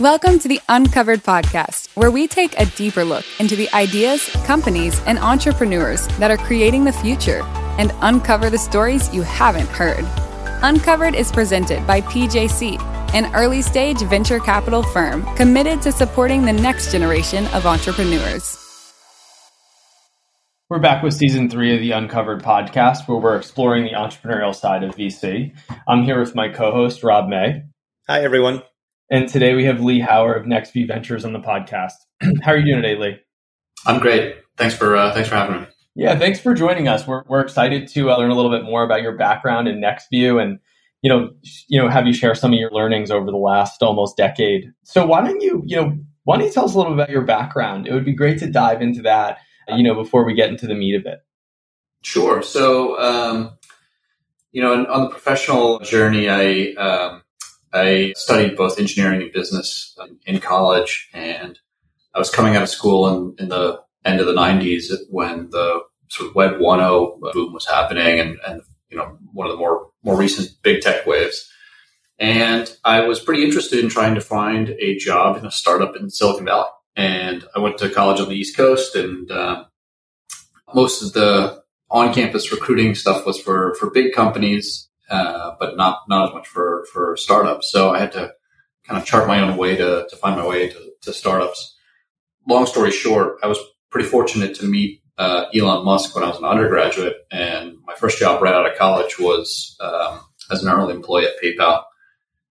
Welcome to the Uncovered podcast, where we take a deeper look into the ideas, companies, and entrepreneurs that are creating the future and uncover the stories you haven't heard. Uncovered is presented by PJC, an early stage venture capital firm committed to supporting the next generation of entrepreneurs. We're back with season three of the Uncovered podcast, where we're exploring the entrepreneurial side of VC. I'm here with my co host, Rob May. Hi, everyone. And today we have Lee Hower of NextView Ventures on the podcast. How are you doing today, Lee? I'm great. Thanks for uh, thanks for having me. Yeah, thanks for joining us. We're we're excited to uh, learn a little bit more about your background in NextView and you know sh- you know have you share some of your learnings over the last almost decade. So why don't you you know why don't you tell us a little bit about your background? It would be great to dive into that you know before we get into the meat of it. Sure. So um, you know on the professional journey, I um, I studied both engineering and business in college, and I was coming out of school in, in the end of the '90s when the sort of Web 1.0 boom was happening, and, and you know one of the more more recent big tech waves. And I was pretty interested in trying to find a job in a startup in Silicon Valley. And I went to college on the East Coast, and uh, most of the on-campus recruiting stuff was for for big companies uh, but not not as much for for startups. So I had to kind of chart my own way to to find my way to, to startups. Long story short, I was pretty fortunate to meet uh, Elon Musk when I was an undergraduate, and my first job right out of college was um, as an early employee at PayPal.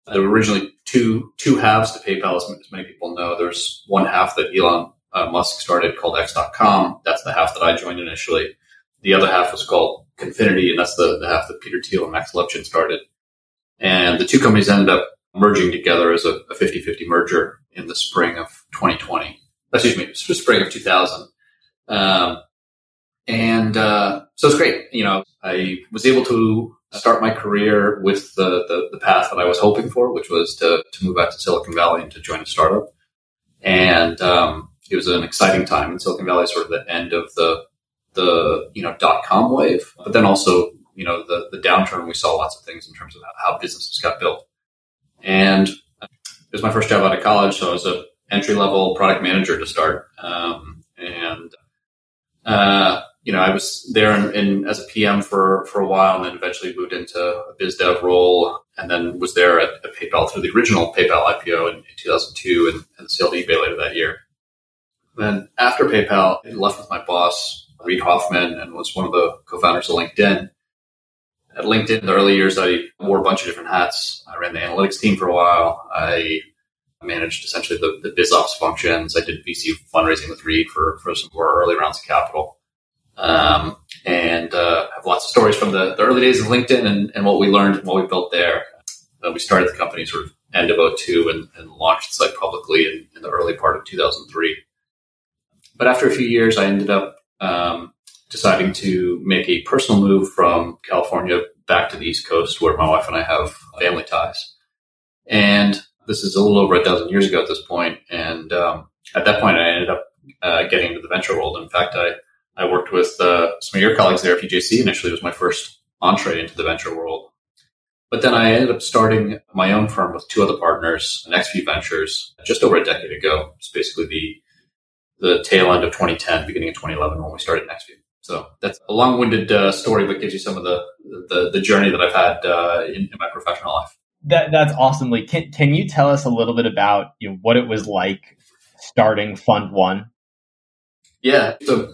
There were originally two two halves to PayPal, as, as many people know. There's one half that Elon uh, Musk started called X.com. That's the half that I joined initially. The other half was called Confinity, and that's the, the half that Peter Thiel and Max Levchin started. And the two companies ended up merging together as a, a 50-50 merger in the spring of 2020. Excuse me, spring of 2000. Um, and uh, so it's great. You know, I was able to start my career with the, the, the, path that I was hoping for, which was to, to move out to Silicon Valley and to join a startup. And um, it was an exciting time in Silicon Valley, sort of the end of the the you know dot com wave, but then also you know the the downturn. We saw lots of things in terms of how businesses got built, and it was my first job out of college, so I was a entry level product manager to start, um, and uh, you know I was there in, in, as a PM for for a while, and then eventually moved into a biz dev role, and then was there at, at PayPal through the original PayPal IPO in, in 2002, and, and sailed eBay later that year. Then after PayPal, I left with my boss Reid Hoffman, and was one of the co-founders of LinkedIn. At LinkedIn, in the early years, I wore a bunch of different hats. I ran the analytics team for a while. I managed essentially the, the biz ops functions. I did VC fundraising with Reid for, for some of our early rounds of capital. Um, and uh, have lots of stories from the, the early days of LinkedIn and, and, what we learned and what we built there. Uh, we started the company sort of end of 02 and, and launched the site publicly in, in the early part of 2003. But after a few years, I ended up um, deciding to make a personal move from California back to the East Coast, where my wife and I have family ties. And this is a little over a dozen years ago at this point. And um, at that point, I ended up uh, getting into the venture world. In fact, I, I worked with uh, some of your colleagues there at PJC. Initially, it was my first entree into the venture world. But then I ended up starting my own firm with two other partners, NextView Ventures, just over a decade ago. It's basically the the tail end of 2010, beginning of 2011 when we started NextView. So that's a long-winded uh, story, but gives you some of the the, the journey that I've had uh, in, in, my professional life. That that's awesomely. Can can you tell us a little bit about you know, what it was like starting Fund One? Yeah. So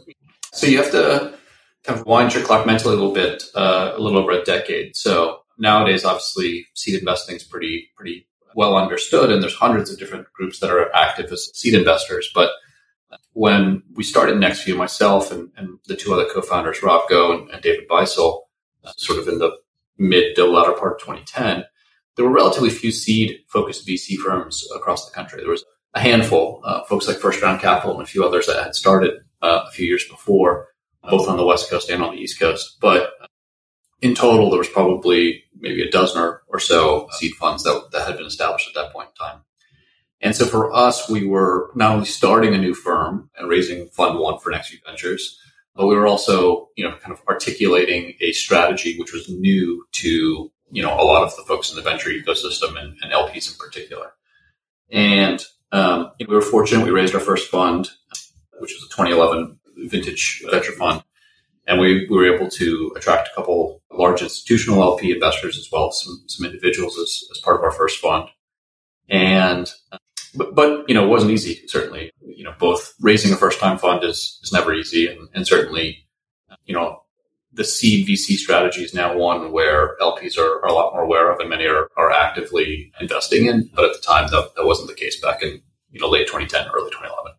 so you have to kind of wind your clock mentally a little bit, uh, a little over a decade. So nowadays, obviously, seed investing is pretty pretty well understood, and there's hundreds of different groups that are active as seed investors, but when we started NextView, myself and, and the two other co-founders, Rob Go and, and David Beisel, uh, sort of in the mid to latter part of 2010, there were relatively few seed focused VC firms across the country. There was a handful, uh, folks like First Round Capital and a few others that had started uh, a few years before, both on the West Coast and on the East Coast. But in total, there was probably maybe a dozen or, or so seed funds that, that had been established at that point in time. And so for us, we were not only starting a new firm and raising fund one for NextView Ventures, but we were also, you know, kind of articulating a strategy which was new to, you know, a lot of the folks in the venture ecosystem and, and LPs in particular. And um, we were fortunate. We raised our first fund, which was a 2011 vintage venture fund. And we, we were able to attract a couple large institutional LP investors as well as some, some individuals as, as part of our first fund. And, but, but, you know, it wasn't easy, certainly. You know, both raising a first time fund is, is never easy. And, and certainly, you know, the seed VC strategy is now one where LPs are, are a lot more aware of and many are, are actively investing in. But at the time, that, that wasn't the case back in, you know, late 2010, early 2011.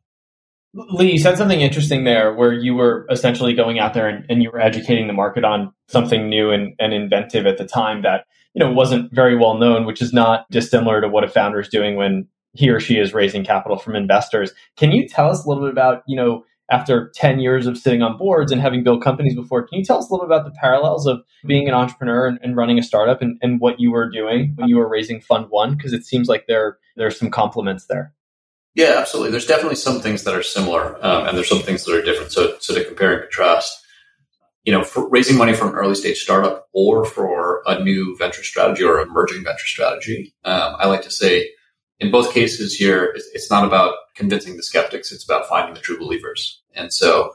Lee, you said something interesting there where you were essentially going out there and, and you were educating the market on something new and, and, inventive at the time that, you know, wasn't very well known, which is not dissimilar to what a founder is doing when he or she is raising capital from investors. Can you tell us a little bit about, you know, after 10 years of sitting on boards and having built companies before, can you tell us a little bit about the parallels of being an entrepreneur and, and running a startup and, and, what you were doing when you were raising fund one? Because it seems like there, there's some complements there. Yeah, absolutely. There's definitely some things that are similar, um, and there's some things that are different. So, so to compare and contrast, you know, for raising money from an early stage startup or for a new venture strategy or emerging venture strategy, um, I like to say, in both cases here, it's not about convincing the skeptics; it's about finding the true believers. And so,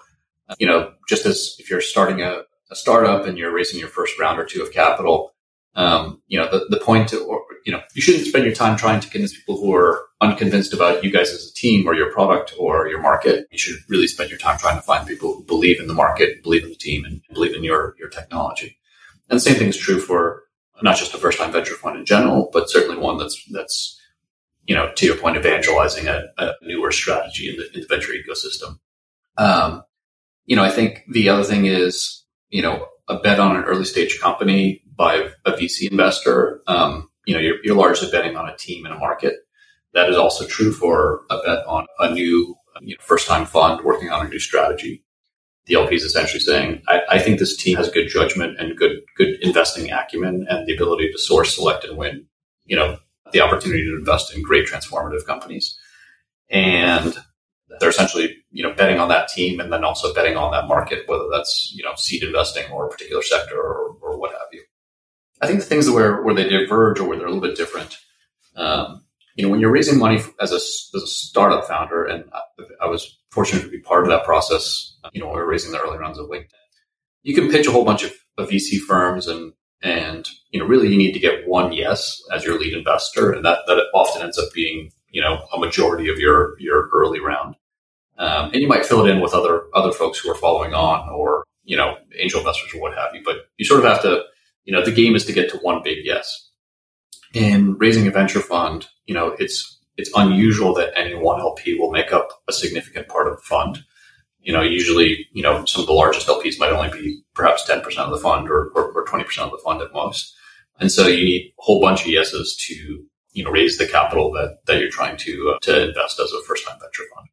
you know, just as if you're starting a, a startup and you're raising your first round or two of capital, um, you know, the, the point to, or, you know, you shouldn't spend your time trying to convince people who are unconvinced about you guys as a team or your product or your market. You should really spend your time trying to find people who believe in the market, believe in the team, and believe in your, your technology. And the same thing is true for not just a first time venture fund in general, but certainly one that's, that's, you know, to your point, evangelizing a, a newer strategy in the, in the venture ecosystem. Um, you know, I think the other thing is, you know, a bet on an early stage company by a VC investor, um, you know, you're, you're, largely betting on a team and a market. That is also true for a bet on a new, you know, first time fund working on a new strategy. The LP is essentially saying, I, I, think this team has good judgment and good, good investing acumen and the ability to source, select, and win, you know, the opportunity to invest in great transformative companies. And they're essentially, you know, betting on that team and then also betting on that market, whether that's, you know, seed investing or a particular sector or, or what have you. I think the things where, where they diverge or where they're a little bit different, um, you know, when you're raising money as a, as a startup founder, and I, I, was fortunate to be part of that process, you know, we were raising the early rounds of LinkedIn, you can pitch a whole bunch of, of VC firms and, and, you know, really you need to get one yes as your lead investor. And that, that often ends up being, you know, a majority of your, your early round. Um, and you might fill it in with other, other folks who are following on or, you know, angel investors or what have you. But you sort of have to, you know, the game is to get to one big yes. In raising a venture fund, you know, it's it's unusual that any one LP will make up a significant part of the fund. You know, usually, you know, some of the largest LPs might only be perhaps 10% of the fund or, or, or 20% of the fund at most. And so you need a whole bunch of yeses to, you know, raise the capital that, that you're trying to, uh, to invest as a first time venture fund.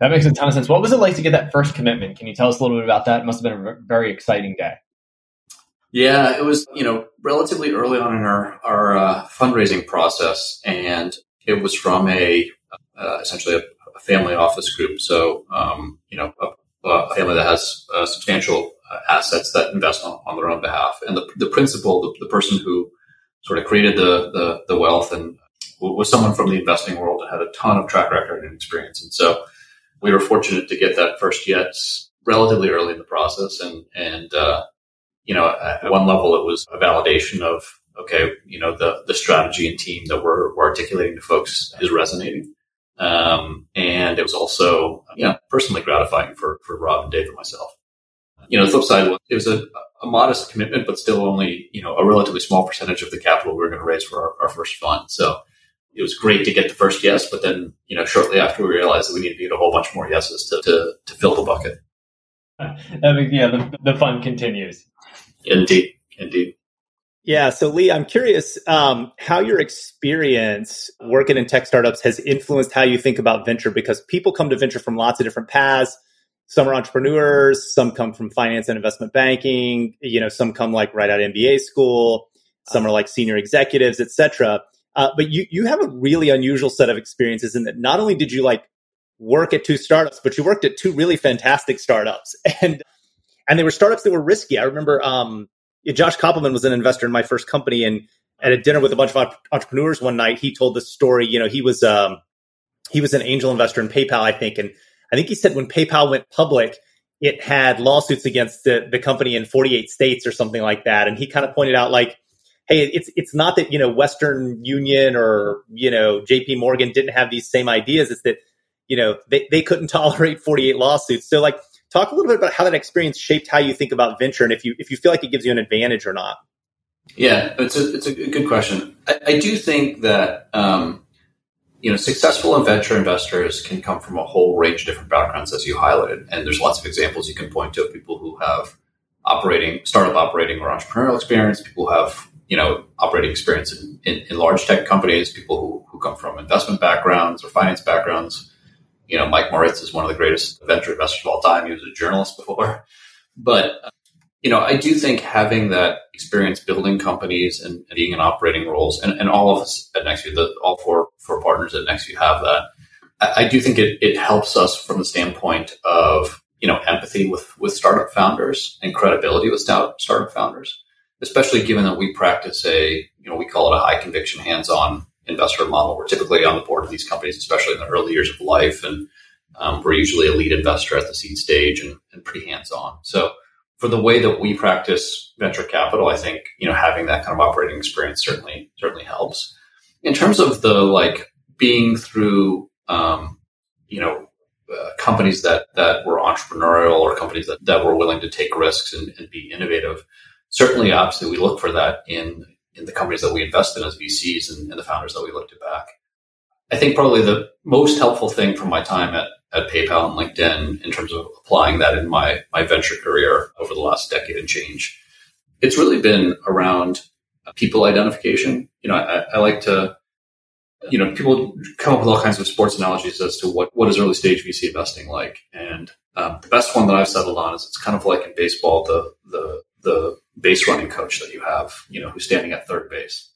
That makes a ton of sense. What was it like to get that first commitment? Can you tell us a little bit about that? It must have been a very exciting day. Yeah, it was, you know, relatively early on in our, our uh, fundraising process. And it was from a, uh, essentially a, a, family office group. So, um, you know, a, a, family that has uh, substantial uh, assets that invest on, on, their own behalf. And the, the principal, the, the, person who sort of created the, the, the wealth and was someone from the investing world that had a ton of track record and experience. And so we were fortunate to get that first yes relatively early in the process. And, and, uh, you know, at one level, it was a validation of, okay, you know, the, the strategy and team that we're, we're articulating to folks is resonating. Um, and it was also, you know, personally gratifying for, for Rob and Dave and myself. You know, the flip side was it was a, a modest commitment, but still only, you know, a relatively small percentage of the capital we were going to raise for our, our first fund. So it was great to get the first yes, but then, you know, shortly after we realized that we needed to get a whole bunch more yeses to, to, to fill the bucket. I mean, yeah, the, the fun continues. Indeed, indeed. Yeah. So, Lee, I'm curious um, how your experience working in tech startups has influenced how you think about venture because people come to venture from lots of different paths. Some are entrepreneurs, some come from finance and investment banking, you know, some come like right out of MBA school, some are like senior executives, etc. Uh, but you you have a really unusual set of experiences in that not only did you like work at two startups, but you worked at two really fantastic startups. And and they were startups that were risky. I remember um, Josh Kopelman was an investor in my first company, and at a dinner with a bunch of entrepreneurs one night, he told this story. You know, he was um, he was an angel investor in PayPal, I think, and I think he said when PayPal went public, it had lawsuits against the, the company in 48 states or something like that. And he kind of pointed out like, hey, it's it's not that you know Western Union or you know J.P. Morgan didn't have these same ideas. It's that you know they, they couldn't tolerate 48 lawsuits. So like, talk a little bit about how that experience shaped how you think about venture, and if you if you feel like it gives you an advantage or not. Yeah, it's a it's a good question. I, I do think that um, you know successful venture investors can come from a whole range of different backgrounds, as you highlighted, and there's lots of examples you can point to of people who have operating startup operating or entrepreneurial experience, people who have you know operating experience in, in, in large tech companies, people who, who come from investment backgrounds or finance backgrounds. You know, Mike Moritz is one of the greatest venture investors of all time. He was a journalist before, but you know, I do think having that experience building companies and, being in operating roles, and, and all of us at NextView, the, all four four partners at NextView have that. I, I do think it, it helps us from the standpoint of you know empathy with with startup founders and credibility with startup founders, especially given that we practice a you know we call it a high conviction hands on investor model. We're typically on the board of these companies, especially in the early years of life, and um, we're usually a lead investor at the seed stage and, and pretty hands on. So for the way that we practice venture capital, I think you know having that kind of operating experience certainly certainly helps. In terms of the like being through um, you know uh, companies that that were entrepreneurial or companies that, that were willing to take risks and, and be innovative, certainly obviously we look for that in in the companies that we invest in as VCs and, and the founders that we looked at back. I think probably the most helpful thing from my time at at PayPal and LinkedIn in terms of applying that in my my venture career over the last decade and change. It's really been around people identification. You know, I, I like to, you know, people come up with all kinds of sports analogies as to what what is early stage VC investing like, and um, the best one that I've settled on is it's kind of like in baseball the the the base running coach that you have, you know, who's standing at third base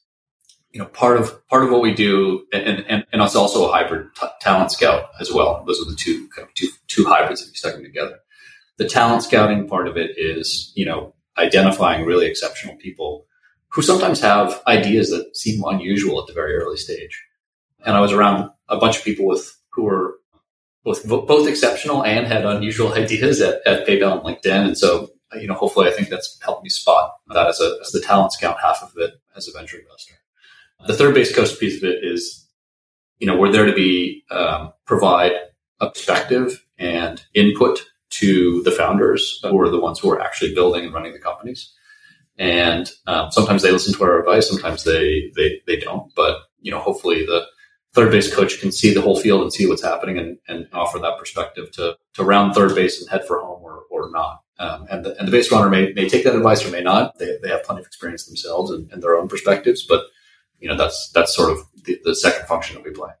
you know, part of part of what we do, and and, and it's also a hybrid t- talent scout as well. Those are the two kind of two two hybrids that you stuck them together. The talent scouting part of it is, you know, identifying really exceptional people who sometimes have ideas that seem unusual at the very early stage. And I was around a bunch of people with who were both both exceptional and had unusual ideas at, at PayPal and LinkedIn. And so, you know, hopefully, I think that's helped me spot that as a as the talent scout half of it as a venture investor. The third base coach piece of it is, you know, we're there to be um, provide a perspective and input to the founders who are the ones who are actually building and running the companies. And um, sometimes they listen to our advice, sometimes they they they don't. But you know, hopefully the third base coach can see the whole field and see what's happening and, and offer that perspective to to round third base and head for home or, or not. Um, and, the, and the base runner may, may take that advice or may not. They, they have plenty of experience themselves and, and their own perspectives, but you know, that's, that's sort of the, the second function that we play.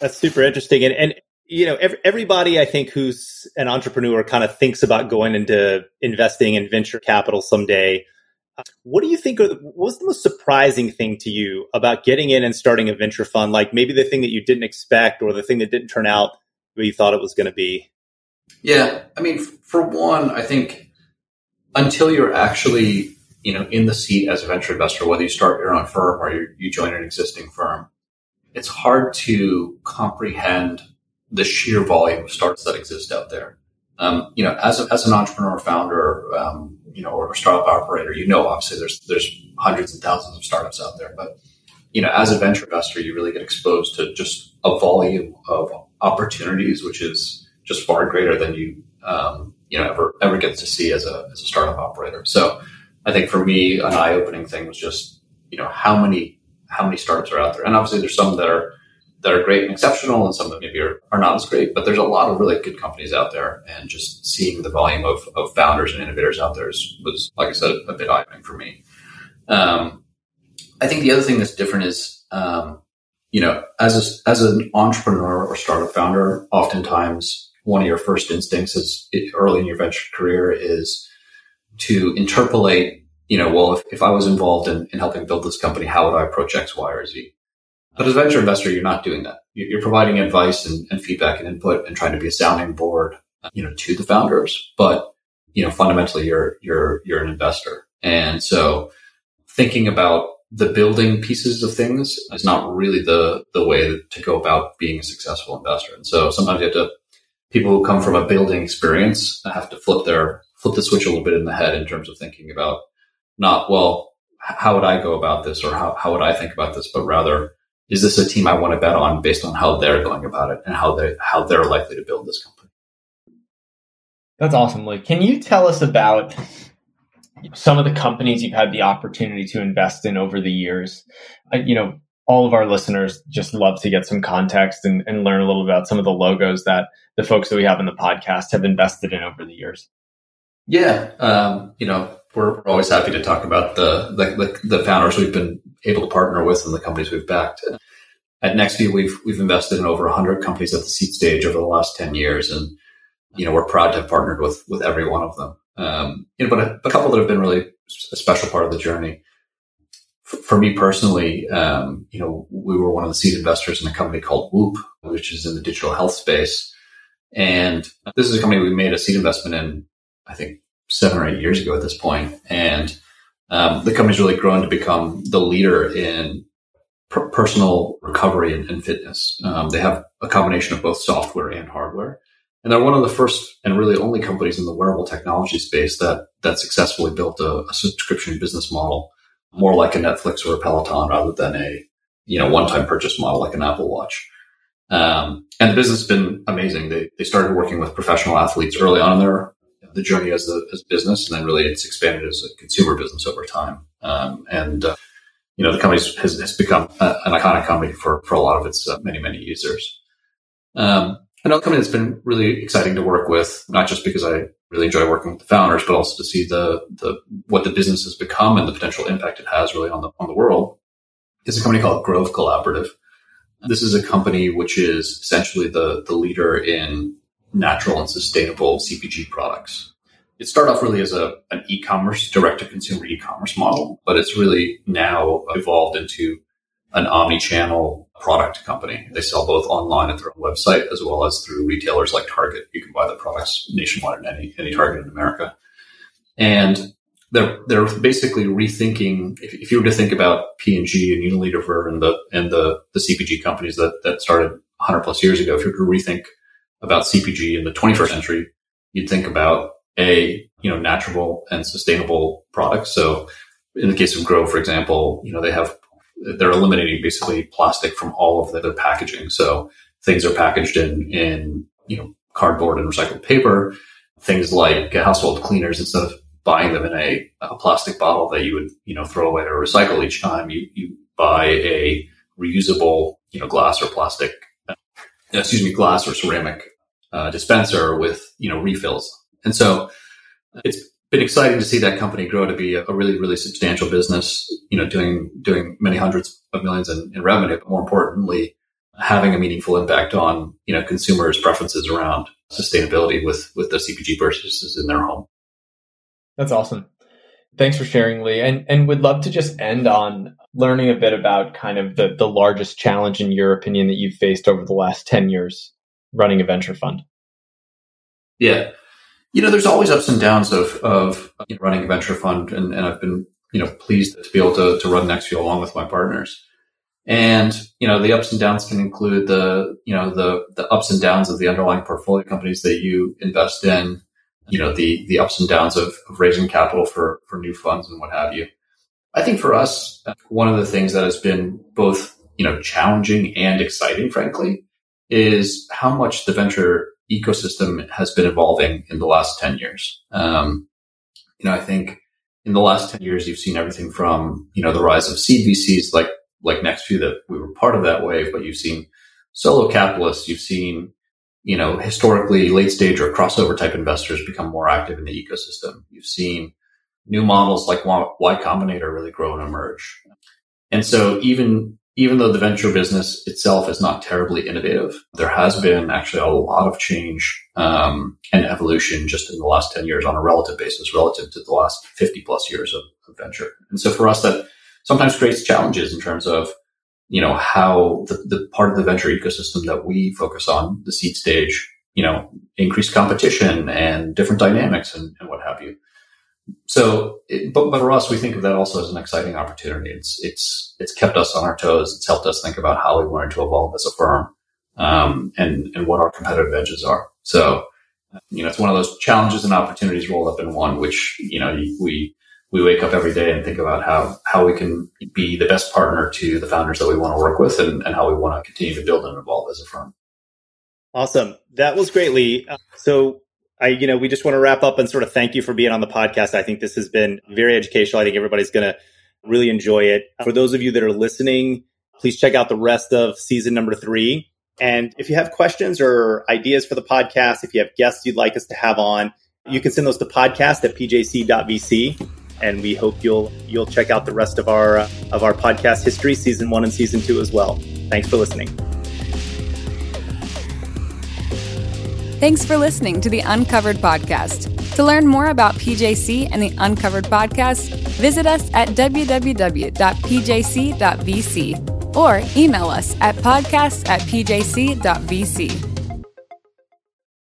That's super interesting. And, and, you know, every, everybody I think who's an entrepreneur kind of thinks about going into investing in venture capital someday. What do you think are what was the most surprising thing to you about getting in and starting a venture fund? Like maybe the thing that you didn't expect or the thing that didn't turn out way you thought it was going to be? Yeah. I mean, for one, I think until you're actually you know, in the seat as a venture investor, whether you start your own firm or you, join an existing firm, it's hard to comprehend the sheer volume of startups that exist out there. Um, you know, as, a, as an entrepreneur, founder, um, you know, or a startup operator, you know, obviously there's there's hundreds and thousands of startups out there, but you know, as a venture investor, you really get exposed to just a volume of opportunities, which is just far greater than you um, you know ever ever get to see as a as a startup operator. So I think for me, an eye opening thing was just, you know, how many, how many startups are out there? And obviously there's some that are, that are great and exceptional and some that maybe are, are not as great, but there's a lot of really good companies out there. And just seeing the volume of, of founders and innovators out there was, like I said, a, a bit eye opening for me. Um, I think the other thing that's different is, um, you know, as a, as an entrepreneur or startup founder, oftentimes one of your first instincts is early in your venture career is to interpolate, you know, well, if, if I was involved in, in helping build this company, how would I approach X, Y, or Z? But as a venture investor, you're not doing that. You're providing advice and, and, feedback and input and trying to be a sounding board, you know, to the founders. But, you know, fundamentally, you're, you're, you're an investor. And so thinking about the building pieces of things is not really the the way to go about being a successful investor. And so sometimes you have to people who come from a building experience have to flip their flip the switch a little bit in the head in terms of thinking about not well how would I go about this or how, how would I think about this, but rather is this a team I want to bet on based on how they're going about it and how they how they're likely to build this company. That's awesome, Lee. Can you tell us about some of the companies you've had the opportunity to invest in over the years? You know, all of our listeners just love to get some context and, and learn a little about some of the logos that the folks that we have in the podcast have invested in over the years. Yeah, um, you know, we're always happy to talk about the, the, the founders we've been able to partner with and the companies we've backed. At NextView, we've we've invested in over 100 companies at the seed stage over the last 10 years, and you know we're proud to have partnered with with every one of them. Um, you know, but a, a, couple that have been really a special part of the journey. For, me personally, um, you know, we were one of the seed investors in a company called Whoop, which is in the digital health space. And this is a company we made a seed investment in, I think, seven or eight years ago at this point. And um, the company's really grown to become the leader in per- personal recovery and, and fitness. Um, they have a combination of both software and hardware. And they're one of the first and really only companies in the wearable technology space that that successfully built a, a subscription business model, more like a Netflix or a Peloton rather than a you know one-time purchase model like an Apple Watch. Um, and the business has been amazing. They they started working with professional athletes early on in their the journey as a, as business, and then really it's expanded as a consumer business over time. Um, and uh, you know the company has, has become a, an iconic company for for a lot of its uh, many many users. Um, another company that's been really exciting to work with, not just because I really enjoy working with the founders, but also to see the the what the business has become and the potential impact it has really on the on the world, is a company called Grove Collaborative. This is a company which is essentially the the leader in natural and sustainable CPG products. It started off really as a an e-commerce, direct to consumer e-commerce model, but it's really now evolved into an omni-channel product company. They sell both online at their own website as well as through retailers like Target. You can buy the products nationwide at any, any Target in America. And they're, they're basically rethinking, if, if you were to think about P&G and Unilever and the, and the, the CPG companies that, that started 100 plus years ago, if you were to rethink about CPG in the 21st century, you'd think about a, you know, natural and sustainable products. So in the case of Grove, for example, you know, they have, they're eliminating basically plastic from all of their packaging. So things are packaged in, in, you know, cardboard and recycled paper. Things like household cleaners, instead of buying them in a, a plastic bottle that you would, you know, throw away or recycle each time, you, you buy a reusable, you know, glass or plastic, excuse me, glass or ceramic uh, dispenser with you know refills. And so it's been exciting to see that company grow to be a, a, really really substantial business. You know, doing doing many hundreds of millions in, in revenue, but more importantly, having a meaningful impact on you know consumers' preferences around sustainability with with the CPG purchases in their home. That's awesome. Thanks for sharing, Lee. And and would love to just end on learning a bit about kind of the, the largest challenge in your opinion that you've faced over the last 10 years running a venture fund? Yeah. You know, there's always ups and downs of, of you know, running a venture fund. And, and I've been, you know, pleased to be able to, to run NextView along with my partners. And, you know, the ups and downs can include the, you know, the, the ups and downs of the underlying portfolio companies that you invest in, you know, the, the ups and downs of, of raising capital for, for new funds and what have you. I think for us, one of the things that has been both, you know, challenging and exciting, frankly, is how much the venture ecosystem has been evolving in the last 10 years. Um, you know, I think in the last 10 years, you've seen everything from, you know, the rise of seed VCs like, like NextView that we were part of that wave, but you've seen solo capitalists, you've seen, you know, historically late stage or crossover type investors become more active in the ecosystem. You've seen new models like Y Combinator really grow and emerge. And so even even though the venture business itself is not terribly innovative, there has been actually a lot of change um, and evolution just in the last 10 years on a relative basis relative to the last 50 plus years of, of venture. And so for us, that sometimes creates challenges in terms of, you know, how the, the part of the venture ecosystem that we focus on, the seed stage, you know, increased competition and different dynamics and, and what have you. So, it, but, but for us, we think of that also as an exciting opportunity. It's it's it's kept us on our toes. It's helped us think about how we wanted to evolve as a firm, um, and and what our competitive edges are. So, you know, it's one of those challenges and opportunities rolled up in one. Which you know we we wake up every day and think about how how we can be the best partner to the founders that we want to work with, and, and how we want to continue to build and evolve as a firm. Awesome, that was great, Lee. So I, you know, we just want to wrap up and sort of thank you for being on the podcast. I think this has been very educational. I think everybody's going to really enjoy it. For those of you that are listening, please check out the rest of season number three. And if you have questions or ideas for the podcast, if you have guests you'd like us to have on, you can send those to podcast at pjc.vc. And we hope you'll you'll check out the rest of our of our podcast history, season one and season two as well. Thanks for listening. Thanks for listening to the Uncovered Podcast. To learn more about PJC and the Uncovered Podcast, visit us at www.pjc.vc or email us at podcast at pjc.vc.